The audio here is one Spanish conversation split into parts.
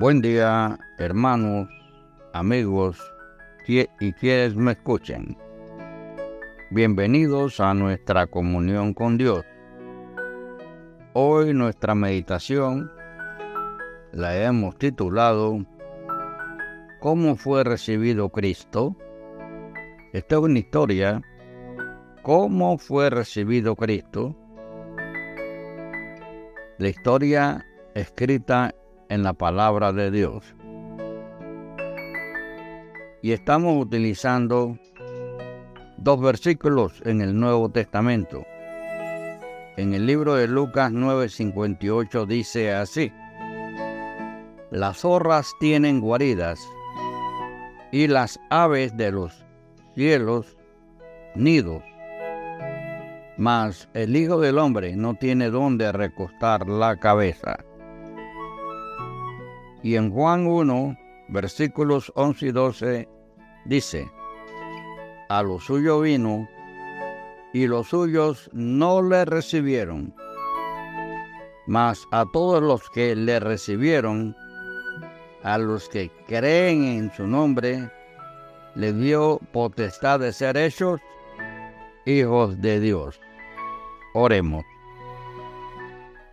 Buen día, hermanos, amigos y quienes me escuchen. Bienvenidos a nuestra comunión con Dios. Hoy nuestra meditación la hemos titulado ¿Cómo fue recibido Cristo? Esta es una historia. ¿Cómo fue recibido Cristo? La historia escrita en la palabra de Dios. Y estamos utilizando dos versículos en el Nuevo Testamento. En el libro de Lucas 9:58 dice así, las zorras tienen guaridas y las aves de los cielos nidos, mas el Hijo del Hombre no tiene donde recostar la cabeza. Y en Juan 1, versículos 11 y 12, dice, a lo suyo vino, y los suyos no le recibieron. Mas a todos los que le recibieron, a los que creen en su nombre, le dio potestad de ser hechos hijos de Dios. Oremos.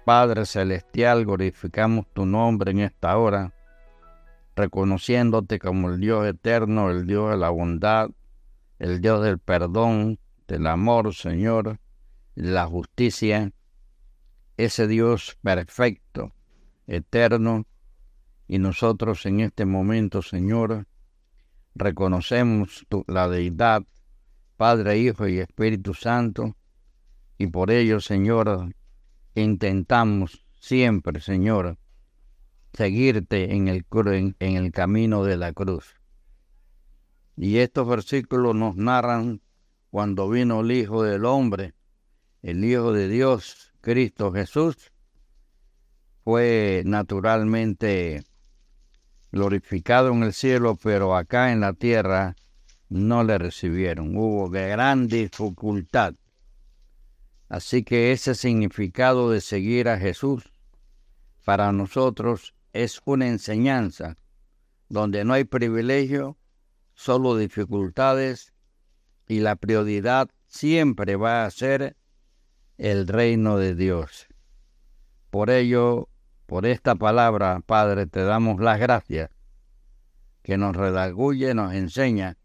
Padre Celestial, glorificamos tu nombre en esta hora, reconociéndote como el Dios eterno, el Dios de la bondad, el Dios del perdón, del amor, Señor, la justicia, ese Dios perfecto, eterno, y nosotros en este momento, Señor, reconocemos la deidad, Padre, Hijo y Espíritu Santo, y por ello, Señor, intentamos siempre, Señor, seguirte en el, en, el camino de la cruz. Y estos versículos nos narran cuando vino el Hijo del Hombre, el Hijo de Dios, Cristo Jesús, fue naturalmente glorificado en el cielo, pero acá en la tierra no le recibieron. Hubo gran dificultad Así que ese significado de seguir a Jesús para nosotros es una enseñanza donde no hay privilegio, solo dificultades y la prioridad siempre va a ser el reino de Dios. Por ello, por esta palabra, Padre, te damos las gracias que nos redagulle, nos enseña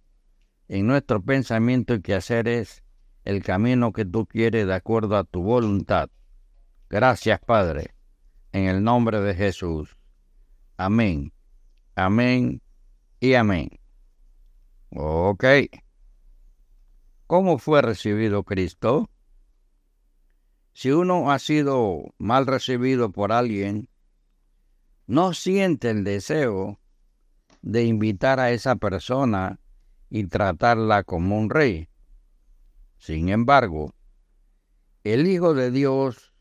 en nuestro pensamiento y es el camino que tú quieres de acuerdo a tu voluntad. Gracias, Padre, en el nombre de Jesús. Amén, amén y amén. Ok. ¿Cómo fue recibido Cristo? Si uno ha sido mal recibido por alguien, no siente el deseo de invitar a esa persona y tratarla como un rey. Sin embargo, el Hijo de Dios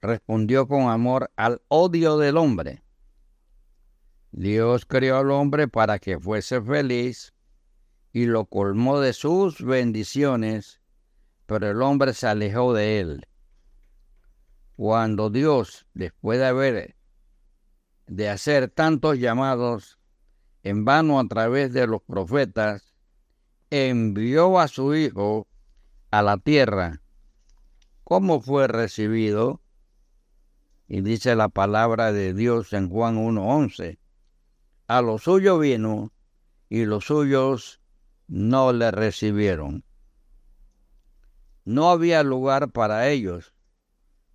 respondió con amor al odio del hombre. Dios creó al hombre para que fuese feliz y lo colmó de sus bendiciones, pero el hombre se alejó de él. Cuando Dios, después de haber de hacer tantos llamados en vano a través de los profetas, envió a su Hijo a la tierra, ¿cómo fue recibido? Y dice la palabra de Dios en Juan 1.11, a lo suyo vino y los suyos no le recibieron. No había lugar para ellos.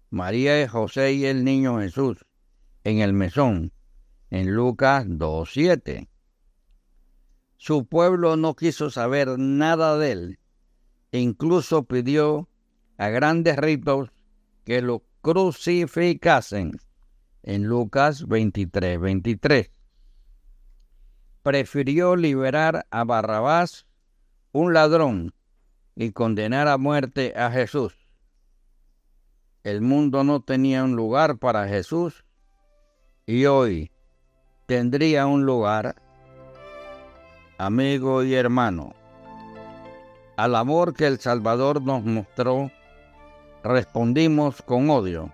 María y José y el niño Jesús en el mesón, en Lucas 2.7. Su pueblo no quiso saber nada de él incluso pidió a grandes ritos que lo crucificasen en Lucas 23, 23. Prefirió liberar a Barrabás, un ladrón, y condenar a muerte a Jesús. El mundo no tenía un lugar para Jesús y hoy tendría un lugar, amigo y hermano. Al amor que el Salvador nos mostró, respondimos con odio.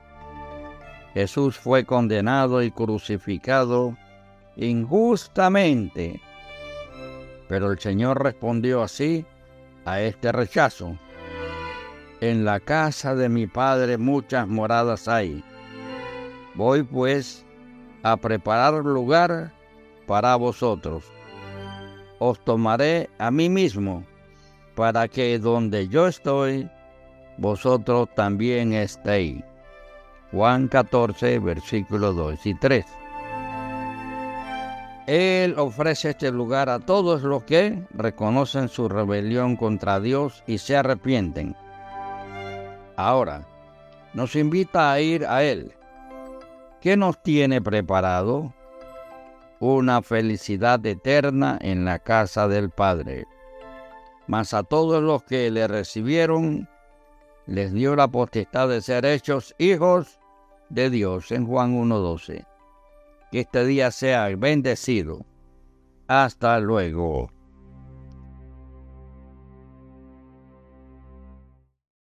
Jesús fue condenado y crucificado injustamente. Pero el Señor respondió así a este rechazo. En la casa de mi Padre muchas moradas hay. Voy pues a preparar lugar para vosotros. Os tomaré a mí mismo, para que donde yo estoy, vosotros también estéis. Juan 14, versículos 2 y 3. Él ofrece este lugar a todos los que reconocen su rebelión contra Dios y se arrepienten. Ahora, nos invita a ir a Él. ¿Qué nos tiene preparado? Una felicidad eterna en la casa del Padre. Mas a todos los que le recibieron, les dio la potestad de ser hechos hijos de Dios en Juan 1.12. Que este día sea bendecido. Hasta luego.